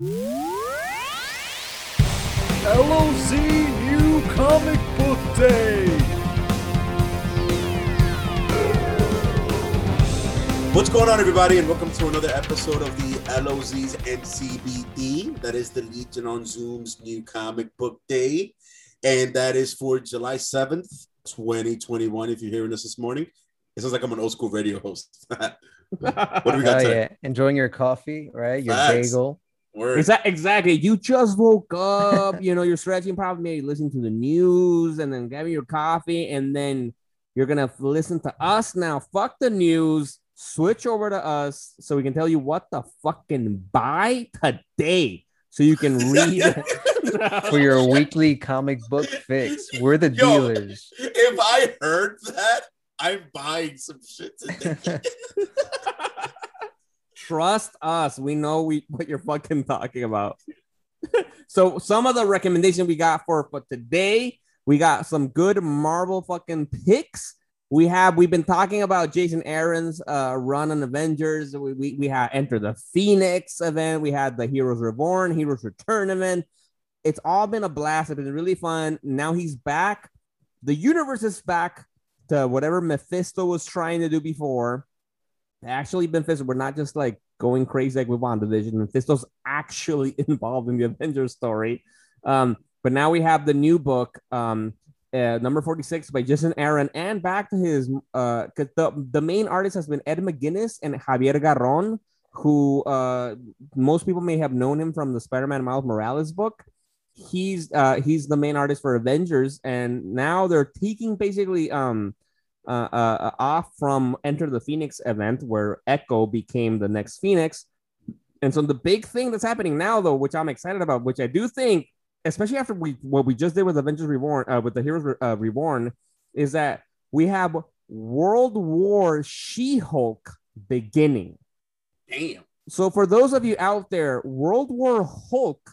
LOZ New Comic Book Day! What's going on, everybody, and welcome to another episode of the LOZ's NCBD. That is the Legion of Zoom's new comic book day, and that is for July 7th, 2021. If you're hearing this this morning, it sounds like I'm an old school radio host. what do we got Oh today? yeah, enjoying your coffee, right? Your Facts. bagel. Word. Exactly. Exactly. You just woke up. You know, you're stretching, probably maybe listening to the news, and then having your coffee, and then you're gonna f- listen to us now. Fuck the news. Switch over to us so we can tell you what the fucking buy today, so you can read For your weekly comic book fix. We're the Yo. dealers. if I heard that, I'm buying some shit today. Trust us. We know we what you're fucking talking about. so some of the recommendation we got for for today, we got some good Marvel fucking picks. We have we've been talking about Jason Aaron's uh, run on Avengers. We, we we had Enter the Phoenix event. We had the Heroes Reborn, Heroes Return event. It's all been a blast. It's been really fun. Now he's back. The universe is back to whatever Mephisto was trying to do before actually Mephisto. We're not just like going crazy like with WandaVision. Mephisto's actually involved in the Avengers story. Um, but now we have the new book, um, uh, number 46 by Jason Aaron, and back to his uh because the, the main artist has been Ed McGuinness and Javier Garron, who uh most people may have known him from the Spider-Man Miles Morales book. He's uh he's the main artist for Avengers, and now they're taking basically um uh, uh, off from Enter the Phoenix event where Echo became the next Phoenix. And so the big thing that's happening now, though, which I'm excited about, which I do think, especially after we what we just did with Avengers Reborn, uh, with the Heroes uh, Reborn, is that we have World War She-Hulk beginning. Damn. So for those of you out there, World War Hulk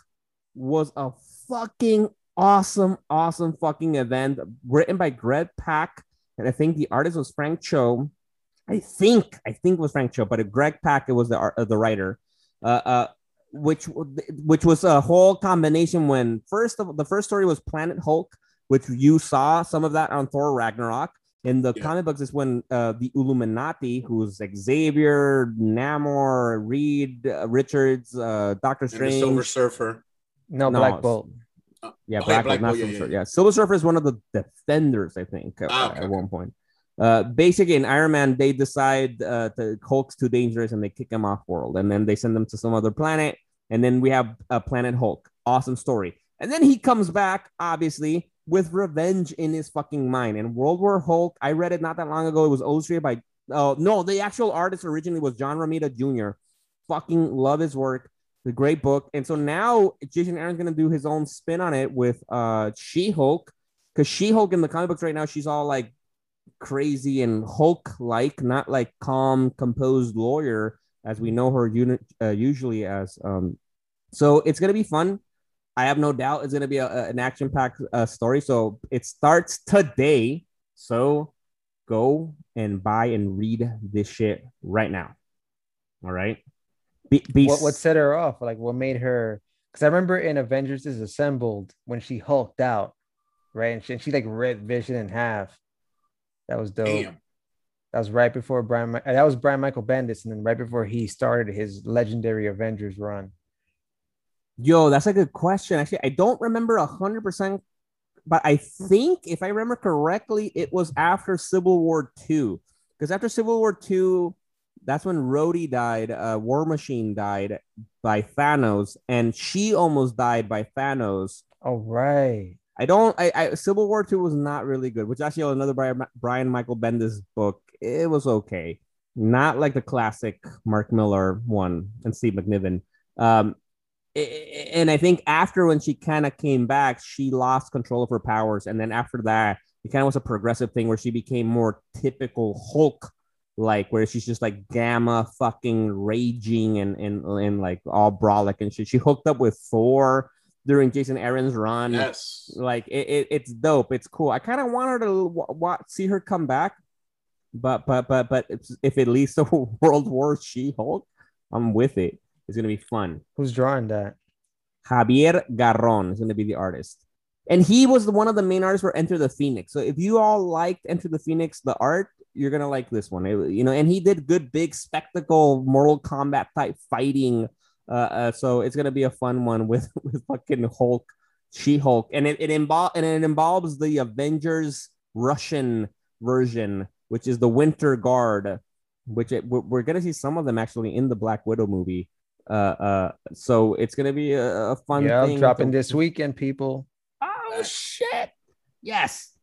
was a fucking awesome, awesome fucking event written by Greg Pak, and I think the artist was Frank Cho. I think I think it was Frank Cho, but Greg Pak was the art, uh, the writer. Uh, uh, which which was a whole combination when first of the first story was Planet Hulk, which you saw some of that on Thor Ragnarok. In the Yeah. comic books is when uh, the Illuminati, who's Xavier, Namor, Reed, uh, Richards, uh, Doctor And the Strange, Silver Surfer. No, No, Black Bolt. Yeah, Oh, yeah, Black, Bolt, not Bolt, yeah, Silver yeah, Surfer. yeah. Yeah, Silver Surfer is one of the defenders, I think, uh, Ah, okay, at okay. one point. Uh, basically, in Iron Man, they decide uh, the Hulk's too dangerous and they kick him off world, and then they send him to some other planet, and then we have a Planet Hulk. Awesome story. And then he comes back, obviously, with revenge in his fucking mind. And World War Hulk, I read it not that long ago. It was illustrated by, oh no, the actual artist originally was John Romita Jr. Fucking love his work. The great book. And so now Jason Aaron's gonna do his own spin on it with uh She-Hulk. Because She-Hulk in the comic books right now, she's all like crazy and Hulk-like, not like calm, composed lawyer as we know her unit uh, usually as. Um, so it's gonna be fun. I have no doubt it's gonna be a, a- an action-packed uh, story. So it starts today. So go and buy and read this shit right now. All right. Be, be What what set her off? Like what made her? Because I remember in Avengers Disassembled when she hulked out, right? And she, and she like ripped Vision in half. That was dope. Damn. That was right before Brian. That was Brian Michael Bendis, and then right before he started his legendary Avengers run. Yo, that's a good question. Actually, I don't remember a hundred percent, but I think if I remember correctly, it was after Civil War Two. Because after Civil War Two, that's when Rhodey died, uh, War Machine died by Thanos, and she almost died by Thanos. All right. I don't. I, I Civil War Two was not really good, which actually another Brian, Brian Michael Bendis book. It was okay, not like the classic Mark Millar one and Steve McNiven. Um, and I think after when she kind of came back, she lost control of her powers, and then after that, it kind of was a progressive thing where she became more typical Hulk. Like where she's just like gamma fucking raging and and, and like all brolic and shit. She hooked up with Thor during Jason Aaron's run. Yes. Like it, it it's dope. It's cool. I kind of want her to w- w- see her come back, but but but but if, if it leads to World War She Hulk, I'm with it. It's gonna be fun. Who's drawing that? Javier Garron is going to be the artist. And he was the, one of the main artists for Enter the Phoenix. So if you all liked Enter the Phoenix, the art, you're going to like this one. It- you know, and he did good, big spectacle, Mortal Kombat type fighting. Uh, uh, so it's going to be a fun one with, with fucking Hulk, She Hulk. And it, it, invol- and it involves the Avengers Russian version, which is the Winter Guard, which it, we're, to see some of them actually in the Black Widow movie. Uh, uh, so it's gonna be a, a fun yeah, dropping to- this weekend, people. Oh shit! Yes.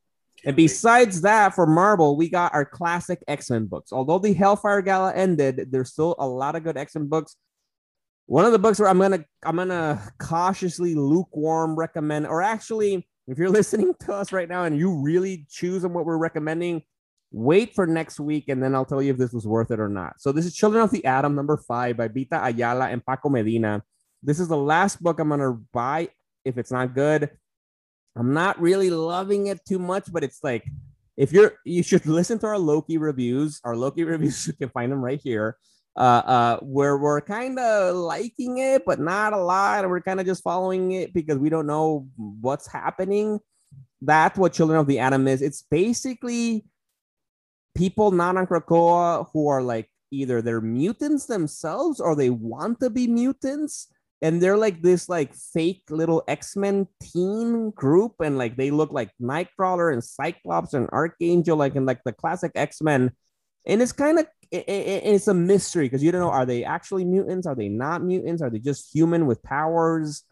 And besides that, for Marvel, we got our classic X Men books. Although the Hellfire Gala ended, there's still a lot of good X Men books. One of the books where I'm gonna I'm gonna cautiously lukewarm recommend, or actually, if you're listening to us right now and you really choose on what we're recommending, wait for next week and then I'll tell you if this was worth it or not. So this is Children of the Atom number five by Vita Ayala and Paco Medina. This is the last book I'm gonna buy if it's not good. I'm not really loving it too much, but it's like if you're you should listen to our Loki reviews. Our Loki reviews you can find them right here. Uh, uh, where we're kind of liking it, but not a lot, we're kind of just following it because we don't know what's happening. That's what Children of the Atom is. It's basically people not on Krakoa who are like either they're mutants themselves or they want to be mutants and they're like this like fake little x-men team group and like they look like nightcrawler and cyclops and archangel like in like the classic x-men. And it's kind of it, it- it's a mystery because you don't know are they actually mutants? Are they not mutants? Are they just human with powers?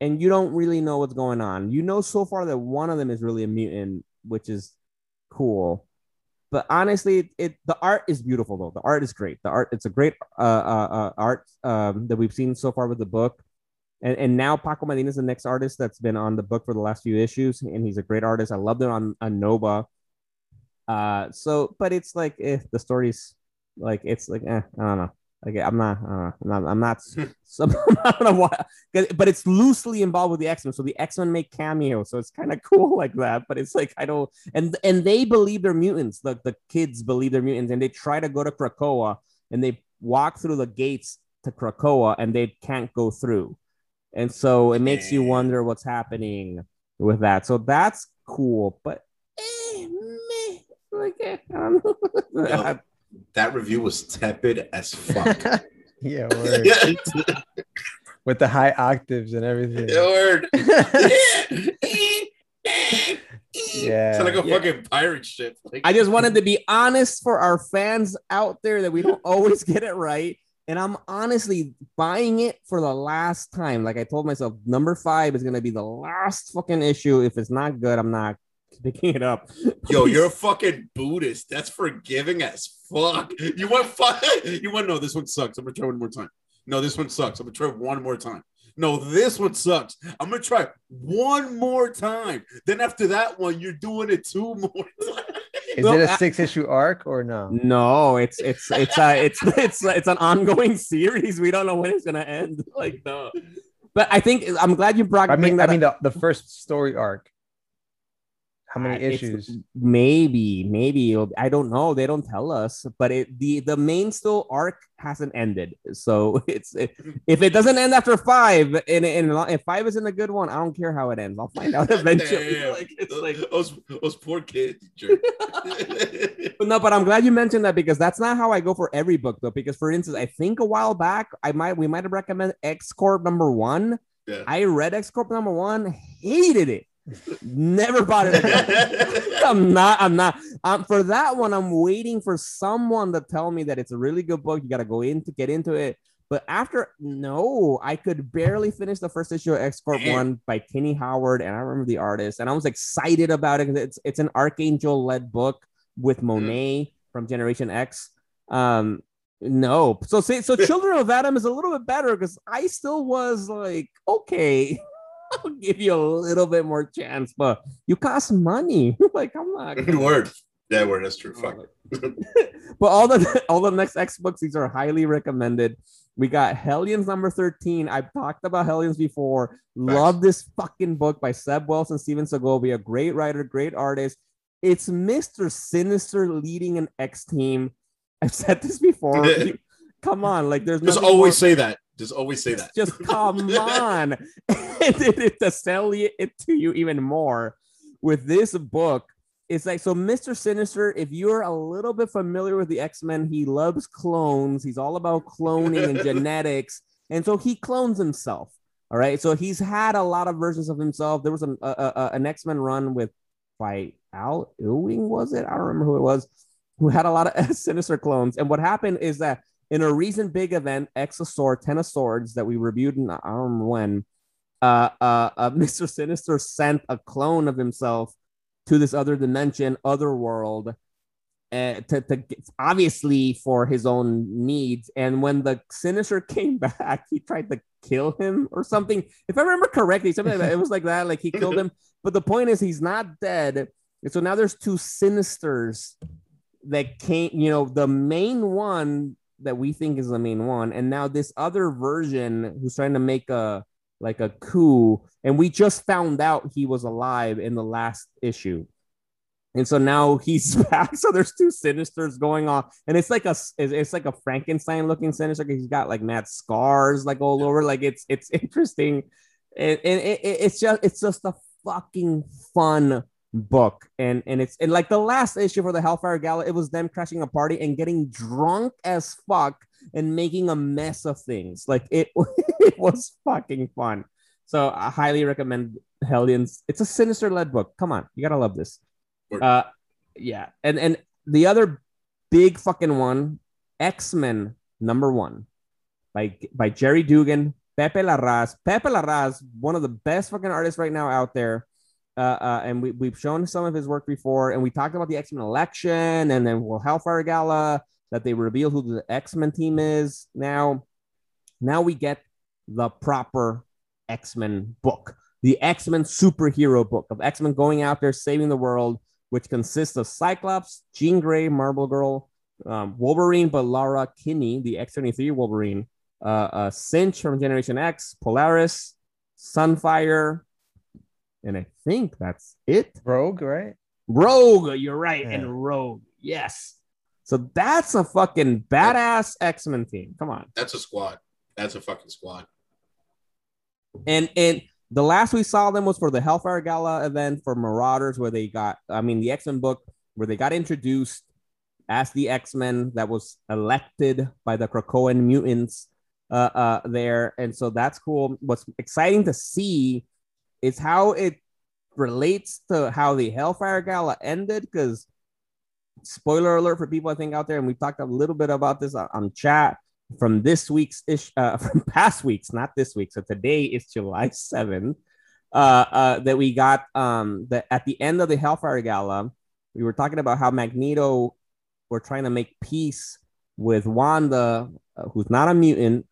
And you don't really know what's going on. You know so far that one of them is really a mutant which is cool but honestly it, it the art is beautiful though the art is great the art it's a great uh, uh, uh art um that we've seen so far with the book and, and now Paco Medina is the next artist that's been on the book for the last few issues, and he's a great artist. I loved him on, on Nova. Uh, so, but it's like if the story's like it's like eh, I don't know. Like I'm not, uh, I'm not, I'm not, so, I don't know why, but it's loosely involved with the X Men. So the X Men make cameos, so it's kind of cool like that. But it's like I don't, and and they believe they're mutants. The the kids believe they're mutants, and they try to go to Krakoa, and they walk through the gates to Krakoa, and they can't go through, and so it makes you wonder what's happening with that. So that's cool, but eh, meh, like eh, I don't know. No. That review was tepid as fuck. yeah, word. with the high octaves and everything. Word. Yeah. Sound like a Yeah. fucking pirate ship. Like, I just wanted to be honest for our fans out there that we don't always get it right. And I'm honestly buying it for the last time. Like I told myself, number five is gonna be the last fucking issue. If it's not good, I'm not picking it up. Yo, you're a fucking Buddhist. That's forgiving as fuck. You want fuck? You want no? This one sucks. I'm gonna try one more time. No, this one sucks. I'm gonna try one more time. No, this one sucks. I'm gonna try one more time. Then after that one, you're doing it two more times. Is No, it a six issue arc or no? No, it's it's it's uh it's it's it's an ongoing series. We don't know when it's gonna end. Like no. But I think I'm glad you brought I mean, bring I mean the, the first story arc. How many Uh, it's- issues? Maybe, maybe I don't know. They don't tell us, but it the the main still arc hasn't ended. So it's it, if it doesn't end after five, and, and if five isn't a good one, I don't care how it ends. I'll find out eventually. Damn. Like it's like those, those poor kids. no, but I'm glad you mentioned that because that's not how I go for every book though. Because for instance, I think a while back I might we might have recommended X Corp number one. Yeah. I read X Corp number one, hated it, never bought it again. I'm not. I'm not. Um, for that one, I'm waiting for someone to tell me that it's a really good book. You got to go in to get into it. But after no, I could barely finish the first issue of X Corp one by Tini Howard, and I remember the artist, and I was excited about it because it's it's an Archangel led book with Monet from Generation X. Um, no, so so. Children of Adam is a little bit better because I still was like, okay, I'll give you a little bit more chance, but you cost money. like I'm not. word. Yeah, word. That's true. Fuck. but all the all the next X books, these are highly recommended. We got Hellions number 13. I've talked about Hellions before. Love this fucking book by Zeb Wells and Stephen Segovia. Great writer, great artist. It's Mr. Sinister leading an X team. I've said this before. Come on, like there's Just always more- say that. Just always say that. just come on. And it, it- to sell it to you even more with this book. It's like so mr sinister if you're a little bit familiar with the x-men he loves clones. He's all about cloning and genetics. And so he clones himself. All right. So he's had a lot of versions of himself. There was an, a, a, an x-men run with by al ewing was it? I don't remember who it was who had a lot of sinister clones. And what happened is that in a recent big event, Sword, Ten of Swords, that we reviewed in I don't remember when, uh, uh, uh, Mr. Sinister sent a clone of himself to this other dimension, other world, uh, to, to obviously for his own needs. And when the Sinister came back, he tried to kill him or something. If I remember correctly, something like. It was like that, like he killed him. But the point is, he's not dead. And so now there's two Sinisters that came, you know, the main one that we think is the main one, and now this other version who's trying to make a like a coup, and we just found out he was alive in the last issue. And so now he's back. So there's two sinisters going on, and it's like a it's- like a Frankenstein looking sinister. He's got like mad scars like all over. Like it's it's interesting, and, and it- it's just it's just a fucking fun book. And and it's and like the last issue for the hellfire gala it was them crashing a party and getting drunk as fuck and making a mess of things. Like it, it was fucking fun. So i highly recommend hellions. It's a sinister led book. Come on. You gotta love this. Uh yeah. And and the other big fucking one x-men number one by by gerry duggan pepe larraz. Pepe larraz one of the best fucking artists right now out there uh, uh, and we, we've shown some of his work before, and we talked about the X Men election, and then well, Hellfire Gala that they reveal who the X Men team is. Now, now we get the proper X Men book, the X Men superhero book of X Men going out there saving the world, which consists of Cyclops, Jean Grey, Marvel Girl, um, Wolverine, but Laura Kinney, the X twenty three Wolverine, uh, uh, Synch from Generation X, Polaris, Sunfire, and I think that's it. Rogue, right? Rogue, you're right, Yeah. and Rogue, yes. So that's a fucking badass X Men team. Come on, That's a squad. That's a fucking squad. and and the last we saw them was for the Hellfire Gala event for Marauders, where they got, I mean, the X Men book where they got introduced as the X Men that was elected by the Krakoan mutants uh, uh, there, and so that's cool. What's exciting to see is how it relates to how the Hellfire Gala ended, because spoiler alert for people I think out there, and we talked a little bit about this on, on chat from this week's ish, uh, from past weeks, not this week. So today is July 7th. Uh, uh, that we got um that at the end of the Hellfire Gala, we were talking about how Magneto were trying to make peace with Wanda, uh, who's not a mutant,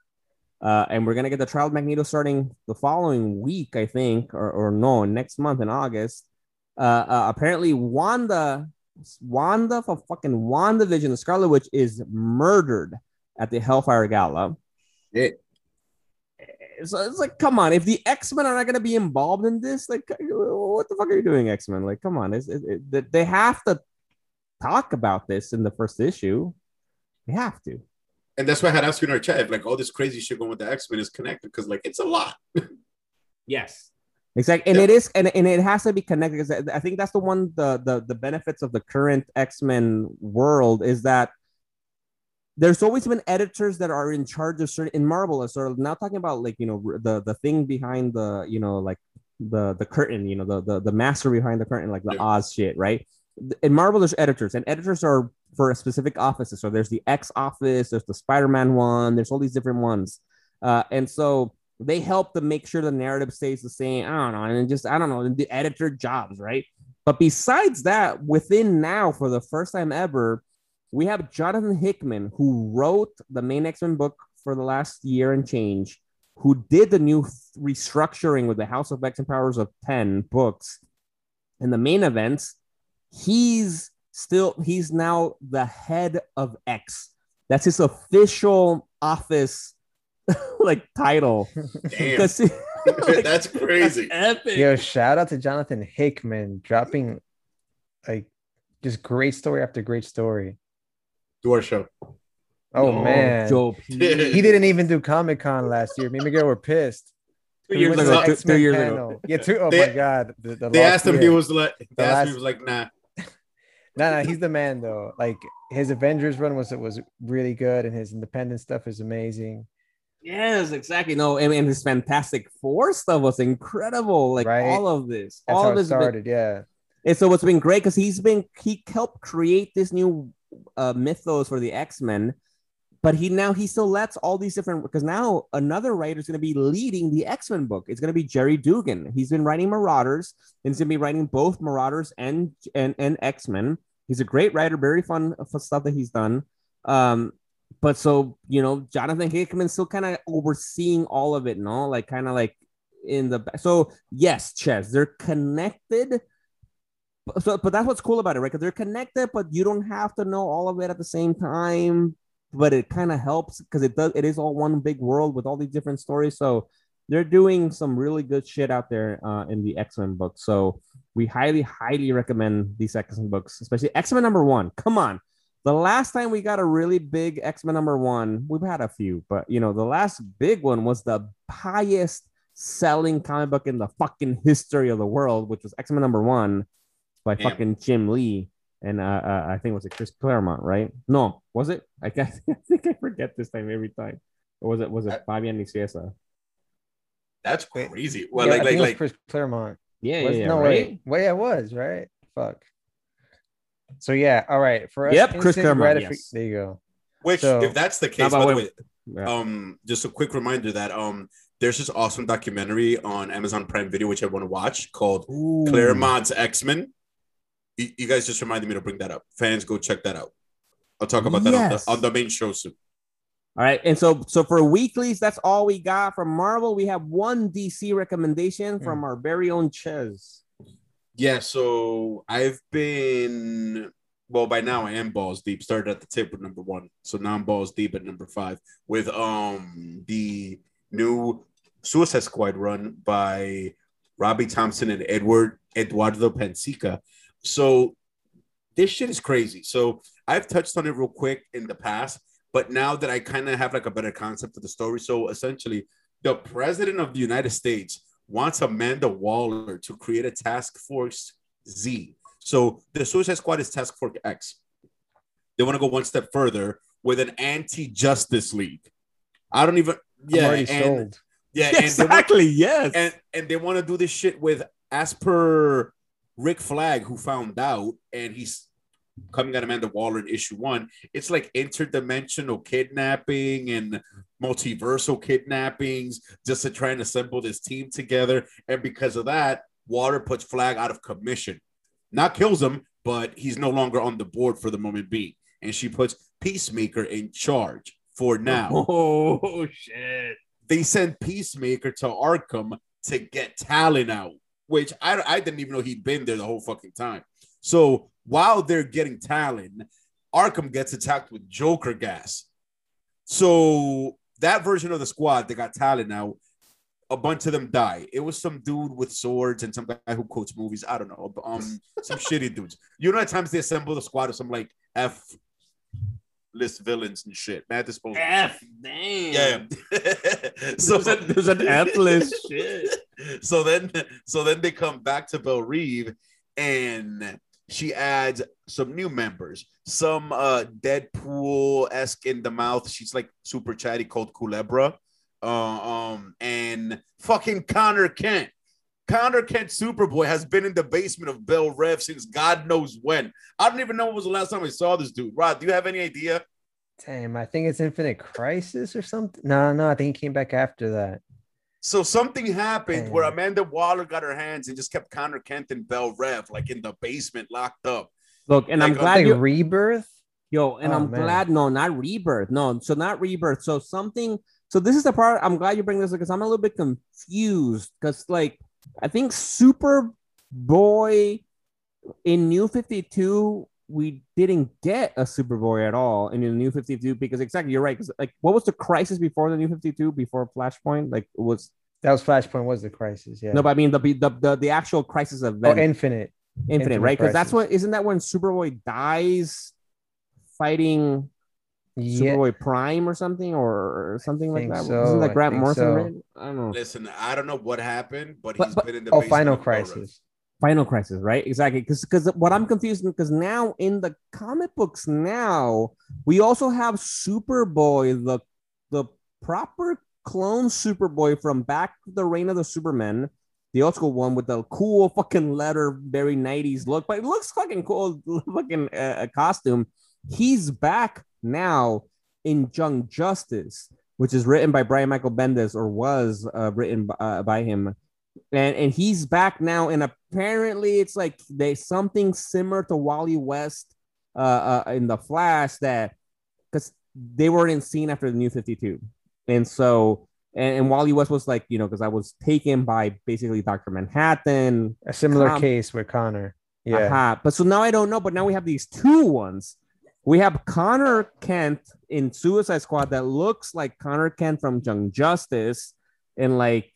uh, and we're gonna get the trial of Magneto starting the following week, I think, or, or no, next month in August. Uh, uh, apparently, Wanda, Wanda for fucking WandaVision, the Scarlet Witch, is murdered at the Hellfire Gala. Shit. So it's like, come on, if the X Men are not gonna be involved in this, like, what the fuck are you doing, X Men? Like, come on, it's, it, it, they have to talk about this in the first issue. They have to. And that's why I had asked you in our chat if like all this crazy shit going with the X Men is connected because like it's a lot. Yes. Exactly. And Yeah. it is and, and it has to be connected because I think that's the one the, the the benefits of the current X-Men world is that there's always been editors that are in charge of certain in Marvel. So now talking about like you know the the thing behind the you know like the the curtain, you know the the, the master behind the curtain, like the Yeah. Oz shit, right? In Marvel, there's editors, and editors are for a specific offices. So there's the X office, there's the Spider-Man one, there's all these different ones, uh, and so they help to make sure the narrative stays the same. I don't know, and just I don't know the editor jobs, right? But besides that, within now for the first time ever, we have Jonathan Hickman who wrote the main X Men book for the last year and change, who did the new restructuring with the House of X and Powers of Ten books, and the main events. He's still he's now the head of X. That's his official office like title. Damn, he- like, that's crazy. epic. Yo, shout out to Jonathan Hickman dropping like just great story after great story. Do our show. Oh No, man, Joe, he didn't even do Comic Con last year. Me and Miguel were pissed. Two years ago, two- two years ago. Yeah, two. Oh They- my god. The, the They lost asked him. He was like, they The asked him, he was like, nah. No, no, he's the man though. Like his Avengers run was was really good, and his independent stuff is amazing. Yes, exactly. No, and, and his Fantastic Four stuff was incredible. Like Right. all of this, That's all of this. has been- started. Yeah, And so what's been great because he's been he helped create this new uh, mythos for the X Men, but he now he still lets all these different because now another writer is going to be leading the X Men book. It's going to be Gerry Duggan. He's been writing Marauders and he's going to be writing both Marauders and and and X Men. He's a great writer, very fun stuff that he's done. Um, but so you know, Jonathan Hickman's still kind of overseeing all of it, no? Like kind of like in the. So yes, Ches, they're connected so but that's what's cool about it right because they're connected but you don't have to know all of it at the same time but it kind of helps because it does it is all one big world with all these different stories. So they're doing some really good shit out there uh, in the x-men book so we highly highly recommend these x-men books especially x-men number one. Come on. The last time we got a really big x-men number one we've had a few but you know the last big one was the highest selling comic book in the fucking history of the world which was x-men number one by Damn. fucking Jim Lee and uh, uh, I think it was it Chris Claremont, right? No, was it? I guess I think I forget this time every time. Or was it was it I- Fabian Nicieza? That's Wait. crazy. Well, yeah, like, I like, think it was like, Chris Claremont. Yeah, Was- yeah, yeah, no right. wait, wait, yeah, it was right. Fuck. So yeah, all right. For us, Yep, Chris Claremont, gratifi- yes. There you go. which, so- if that's the case, by the way, Yeah. um, just a quick reminder that um, there's this awesome documentary on Amazon Prime Video which I want to watch called Ooh. Claremont's X Men. You, you guys just reminded me to bring that up. Fans, go check that out. I'll talk about that Yes. on, the, on the main show soon. All right, and so so for weeklies, that's all we got from Marvel. We have one DC recommendation from our very own Ches. Yeah, so I've been well by now I am balls deep. Started at the tip with number one, so now I'm balls deep at number five with um the new Suicide Squad run by Robbie Thompson and Edward Eduardo Pansica. So this shit is crazy. So I've touched on it real quick in the past, but now that I kind of have like a better concept of the story, so essentially, the president of the United States wants Amanda Waller to create a task force Z. So the Suicide Squad is Task Force X. They want to go one step further with an anti-justice league. I don't even yeah, and sold. yeah, and want, exactly. Yes. and and they want to do this shit with as per Rick Flag, who found out, and he's coming at Amanda Waller in issue one. It's like interdimensional kidnapping and multiversal kidnappings just to try and assemble this team together. And because of that, Waller puts Flag out of commission. Not kills him, but he's no longer on the board for the moment being. And she puts Peacemaker in charge for now oh shit. they send Peacemaker to Arkham to get Talon out, which I, I didn't even know he'd been there the whole fucking time. So while they're getting Talon, Arkham gets attacked with Joker gas. So that version of the squad, they got Talon now, A bunch of them die. It was some dude with swords and some guy who quotes movies. I don't know. Um, some shitty dudes. You know, at times they assemble the squad of some like F list villains and shit. Mad disposal. F. Damn. Yeah. so There's, there's an F list. shit. so then so then they come back to Belle Reve and she adds some new members, some uh Deadpool-esque in the mouth. She's like super chatty called Culebra. Uh, um and fucking Conner Kent. Conner Kent Superboy has been in the basement of Belle Reve since God knows when. I don't even know when was the last time I saw this dude. Rod, do you have any idea? Damn, I think it's Infinite Crisis or something. No, no, I think he came back after that. So something happened where Amanda Waller got her hands and just kept Conner Kent and Belle Reve like in the basement locked up. Look, and I'm glad you Rebirth. Yo, and Oh, I'm man. glad. No, not rebirth. No, so not rebirth. So something. So this is the part I'm glad you bring this up because I'm a little bit confused because like I think Superboy in New Fifty Two we didn't get a Superboy at all in the New Fifty Two because exactly you're right because like what was the crisis before the New Fifty Two before Flashpoint like it was That was Flashpoint. Was the Crisis? Yeah. no but I mean the the the, the actual crisis oh, event Infinite. Infinite, Infinite right? Because that's what isn't that when Superboy dies fighting Yeah, Superboy Prime or something or something like think that. so, Isn't that Grant Morrison? so. written? I don't know. Listen, I don't know what happened, but, But- he's but- been in the oh, Final of Bell Crisis. Final Crisis, right? Exactly. Because because what I'm confused because now in the comic books now we also have Superboy, the the proper clone Superboy from back the Reign of the Supermen, the old school one with the cool fucking leather, very 90s look, but it looks fucking cool, fucking uh, costume. He's back now in Young Justice, which is written by Brian Michael Bendis or was uh, written uh, by him and and he's back now and apparently it's like they something similar to wally west uh, uh in the flash that because they weren't seen after the new 52 and so and, and wally west was like you know because i was taken by basically dr manhattan A similar Com- case with Connor. Yeah. Aha. But so now I don't know, but now we have these two ones. We have Conner Kent in Suicide Squad that looks like Conner Kent from Young Justice. And like,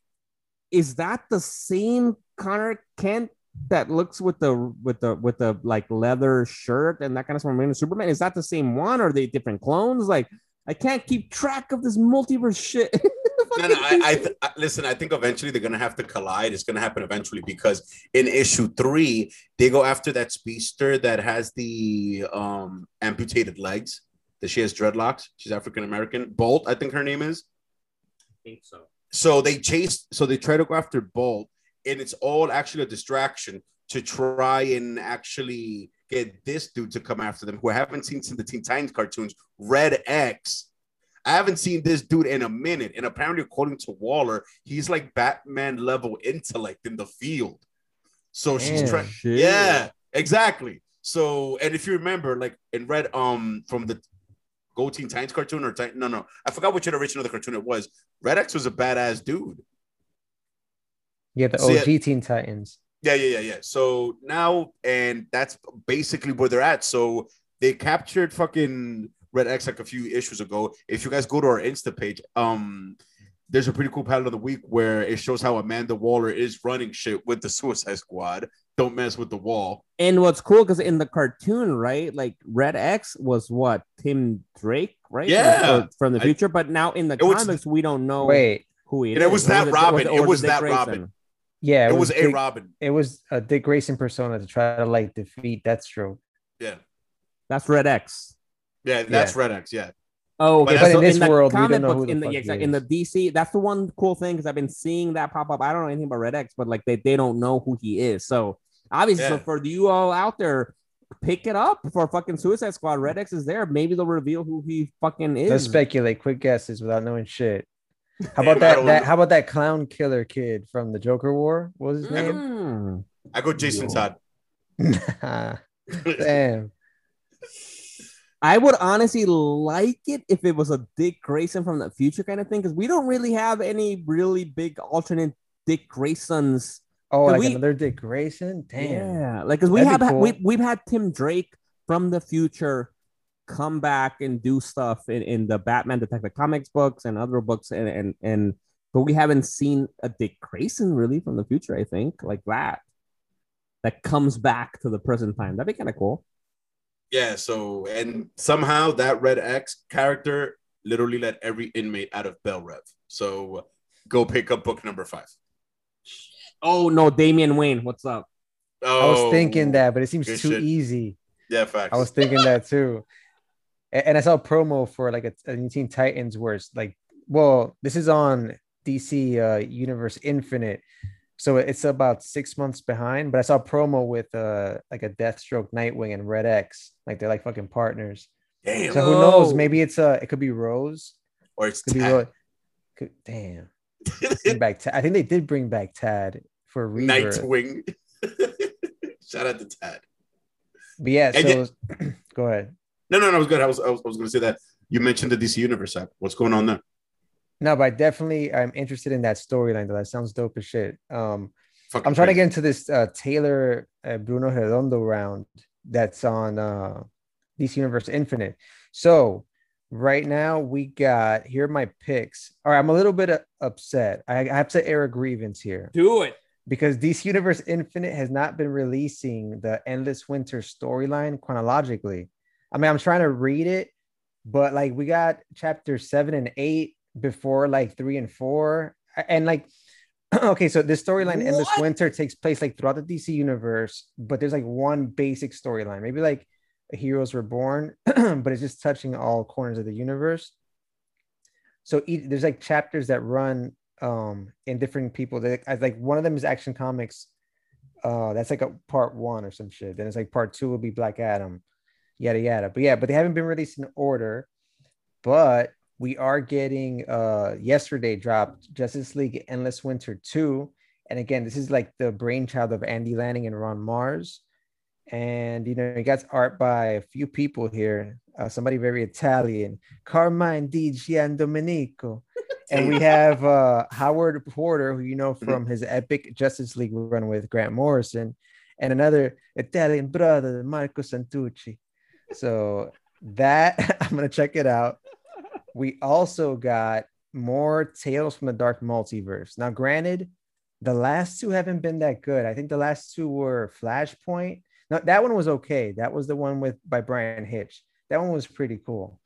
is that the same Conner Kent that looks with the with the with the like leather shirt and that kind of stuff from Superman? Is that the same one? Or are they different clones? Like, I can't keep track of this multiverse shit. No, no, I, I, th- I listen. I think eventually they're gonna have to collide. It's gonna happen eventually because in issue three they go after that speedster that has the um amputated legs. That she has dreadlocks. She's African American. Bolt, I think her name is. I think so. So they chase. So they try to go after Bolt, and it's all actually a distraction to try and actually get this dude to come after them, who I haven't seen since the Teen Titans cartoons. Red X. I haven't seen this dude in a minute, and apparently, according to Waller, he's like Batman level intellect in the field. So she's trying. Yeah, exactly. So, and if you remember, like in Red, um, from the Go Teen Titans cartoon or Titan, no, no, I forgot which iteration of the cartoon it was. Red X was a badass dude. Yeah, the OG Teen Titans. Yeah, yeah, yeah, yeah. So now, and that's basically where they're at. So they captured fucking Red X like a few issues ago. If you guys go to our Insta page, um, there's a pretty cool panel of the week where it shows how Amanda Waller is running shit with the Suicide Squad. Don't mess with the wall. And what's cool because in the cartoon, right, like Red X was what Tim Drake, right? Yeah. From- from the I- future. but now in the It was- comics, we don't know Wait, who he And is. it was Or that it- Robin. It was that Grayson? Robin. yeah, It, was a Dick- Robin. It was a Dick Grayson persona to try to like defeat Deathstroke. Yeah, That's Red X. yeah, that's Red X. Yeah, Oh, But okay. so in this the world, we comic don't know books, who the in the fuck yeah, he exactly, in the. DC, that's the one cool thing because I've been seeing that pop up. I don't know anything about Red X, but like they, they don't know who he is. So obviously, so for you all out there, pick it up for fucking Suicide Squad. Red X is there. Maybe they'll reveal who he fucking is. Let's speculate, quick guesses without knowing shit. How about that? That how about that clown killer kid from the Joker War? What was his name? Mm. I go Jason Todd. Nah. Damn. I would honestly like it if it was a Dick Grayson from the future kind of thing because we don't really have any really big alternate Dick Graysons. Oh, like we- another Dick Grayson? Damn. Yeah, like because we That'd have be we we've had Tim Drake from the future come back and do stuff in, in the Batman Detective Comics books and other books and and and but we haven't seen a Dick Grayson really from the future. I think like that that comes back to the present time. That'd be kind of cool. Yeah, so and somehow that Red X character literally let every inmate out of Belle Reve. So go pick up book number five. Oh no, Damian Wayne, what's up? I was thinking Oh, that, but it seems too shit. easy. Yeah, facts. I was thinking that too. And I saw a promo for like a, a new Teen Titans where it's like, well, this is on DC uh, Universe Infinite. So it's about six months behind, but I saw a promo with uh like a Deathstroke, Nightwing, and Red X. Like they're like fucking partners. Damn. So who knows? Maybe it's uh it could be Rose. or it's Could be Tad. Rose. Could, damn. Bring back Tad. I think they did bring back Tad for Rebirth. Nightwing. Shout out to Tad. But yeah, And so go ahead. No, no, no, I was good. I was, I was, I was going to say that you mentioned the DC Universe app. What's going on there? No, but I definitely I'm interested in that storyline. That sounds dope as shit. Um Fucking I'm trying to get into this uh, Taylor uh, Bruno Redondo round that's on uh, DC Universe Infinite. So right now we got here are my picks. All right, I'm a little bit uh, upset. I, I have to air a grievance here Do it. because DC Universe Infinite has not been releasing the Endless Winter storyline chronologically. I mean, I'm trying to read it, but like we got chapter seven and eight before like three and four, and like okay, so this storyline Endless? Winter takes place like throughout the DC universe, but there's like one basic storyline, maybe like Heroes Reborn, but it's just touching all corners of the universe. So each, there's like chapters that run um in different people. That I like one of them is Action Comics. Uh, that's like a part one or some shit. Then it's like part two will be Black Adam, yada yada. But yeah, but they haven't been released in order. But we are getting uh yesterday dropped Justice League Endless Winter 2. And again, this is like the brainchild of Andy Lanning and Ron Marz. And you know, you got art by a few people here. Uh, somebody very Italian, Carmine Di Gian Domenico. And we have uh, Howard Porter, who you know from his epic Justice League run with Grant Morrison, and another Italian brother, Marco Santucci. So that I'm gonna check it out. We also got more Tales from the Dark Multiverse. Now, granted, the last two haven't been that good. I think the last two were Flashpoint. No, that one was okay. That was the one with by Bryan Hitch. That one was pretty cool.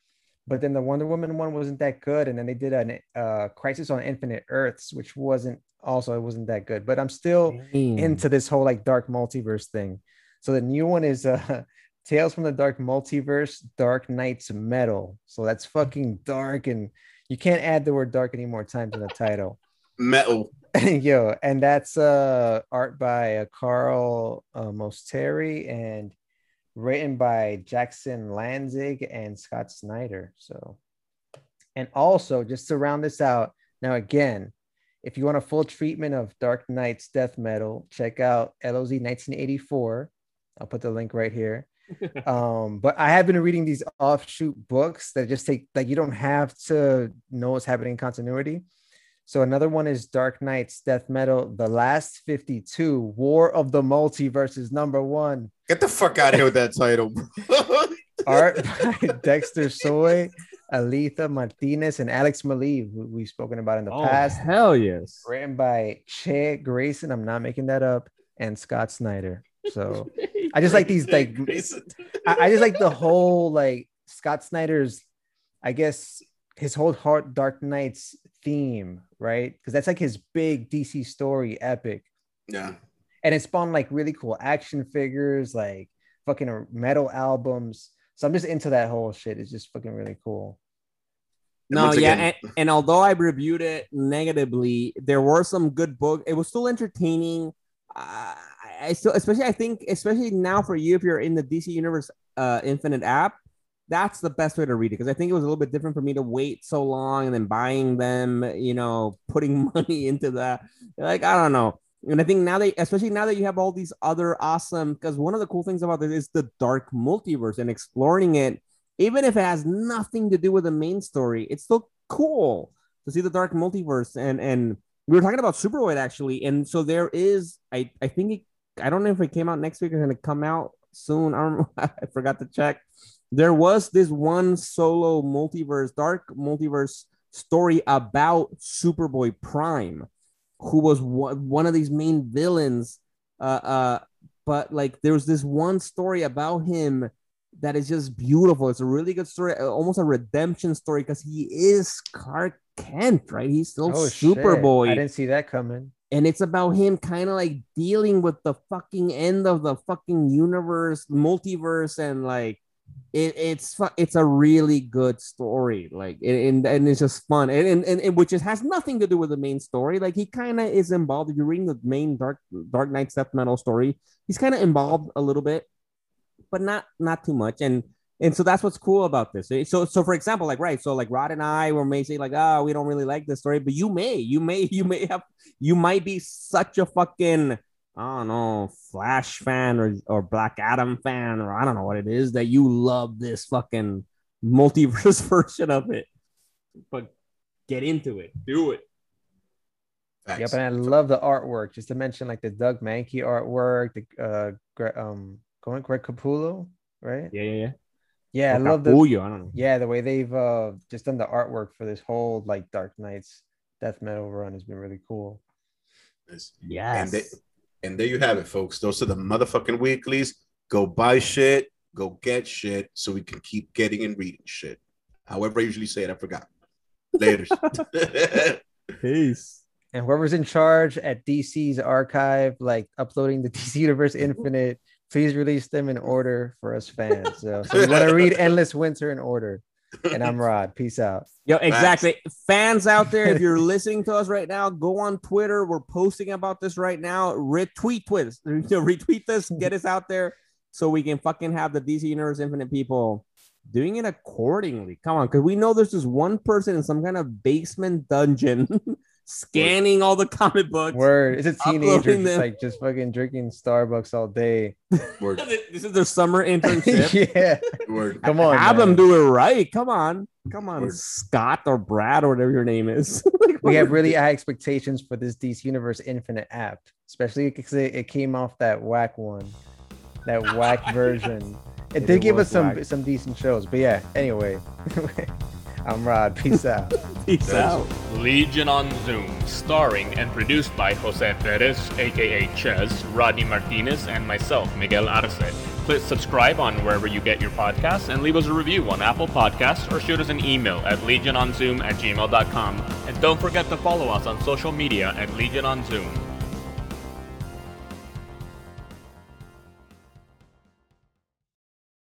But then the Wonder Woman one wasn't that good, and then they did a uh, Crisis on Infinite Earths, which wasn't also it wasn't that good. But I'm still into this whole like dark multiverse thing. So the new one is uh Tales from the Dark Multiverse, Dark Knights Metal. So that's fucking dark, and you can't add the word dark any more times in the title. Metal. Yo, and that's uh art by uh, Carl uh, Mostert and written by Jackson Lanzig and Scott Snyder. So, and also just to round this out, now again, if you want a full treatment of Dark Knight's death metal, check out LOZ 1984. I'll put the link right here. um, but I have been reading these offshoot books that just take like you don't have to know what's happening in continuity. So another one is Dark Knight's Death Metal, The Last 52, War of the Multiverses, number one. Get the fuck out of here with that title. Art by Dexter Soy, Alitha Martinez, and Alex Maleev, who we've spoken about in the Oh, past. hell yes. Written by Che Grayson, I'm not making that up, and Scott Snyder. So I just like these like I, I just like the whole like Scott Snyder's, I guess his whole heart Dark Knights theme, right? Because that's like his big DC story epic, yeah. and it spawned like really cool action figures, like fucking metal albums. So I'm just into that whole shit. It's just fucking really cool. No, once yeah, and, and although I reviewed it negatively, there were some good books. It was still entertaining. Uh, Still, especially, I think, especially now for you, if you're in the DC Universe uh, Infinite app, that's the best way to read it because I think it was a little bit different for me to wait so long and then buying them, you know, putting money into that. Like, I don't know. And I think now that, especially now that you have all these other awesome, because one of the cool things about this is the dark multiverse and exploring it even if it has nothing to do with the main story, it's still cool to see the dark multiverse. And and we were talking about Superboy actually, and so there is. I I think it, I don't know if it came out next week or going to come out soon. I don't. I forgot to check. There was this one solo multiverse, dark multiverse story about Superboy Prime, who was one, of these main villains. Uh, uh, but like there was this one story about him that is just beautiful. It's a really good story, uh, almost a redemption story because he is Clark Kent, right? He's still Oh, shit. Superboy, I didn't see that coming. And it's about him kind of like dealing with the fucking end of the fucking universe, multiverse, and like it, it's it's a really good story, like and and, it's just fun, and, and and which has nothing to do with the main story. Like he kind of is involved. If you're reading the main Dark Dark Knight Death Metal story, he's kind of involved a little bit, but not not too much. And and so that's what's cool about this. So so for example, like right, so like Rod and I were may say like, oh, we don't really like this story, but you may, you may, you may have, you might be such a fucking I don't know, Flash fan or or Black Adam fan or I don't know what it is that you love this fucking multiverse version of it. But get into it, do it. Facts. Yep, and I love the artwork. Just to mention, like the Doug Mahnke artwork, the uh, Gre- um, going Greg Capullo, right? Yeah, yeah, yeah. Yeah, I Or love the Capullo, I don't know. yeah the way they've uh just done the artwork for this whole like Dark Knights death metal run has been really cool. Yes. Yes. And, they, and there you have it, folks. Those are the motherfucking weeklies. Go buy shit. Go get shit so we can keep getting and reading shit. However, I usually say it, I forgot. Later. Peace. And whoever's in charge at DC's archive, like uploading the DC Universe Infinite, please release them in order for us fans. So, so we want to read Endless Winter in order. And I'm Rod. Peace out. Yo, exactly. Fans out there, if you're listening to us right now, go on Twitter. We're posting about this right now. Retweet this. You retweet this. Get us out there so we can fucking have the DC Universe Infinite people doing it accordingly. Come on, because we know there's just one person in some kind of basement dungeon scanning all the comic books. Word. It's a teenager Uploading just them. like just fucking drinking Starbucks all day. Word. This is their summer internship. yeah. Word. Come on. Have man. them do it right. Come on. Come on, Word. Scott or Brad or whatever your name is. Like, we have really high expectations for this DC Universe Infinite app, especially because it, it came off that whack one, that whack version. It It did give us some whack. some decent shows, but yeah. Anyway, I'm Rod. Peace out. Peace out. Legion of Zoom, starring and produced by Jose Perez, aka Ches, Rodney Martinez, and myself, Miguel Arce. Please subscribe on wherever you get your podcasts and leave us a review on Apple Podcasts or shoot us an email at legiononzoom at gmail.com. And don't forget to follow us on social media at Legion of Zoom.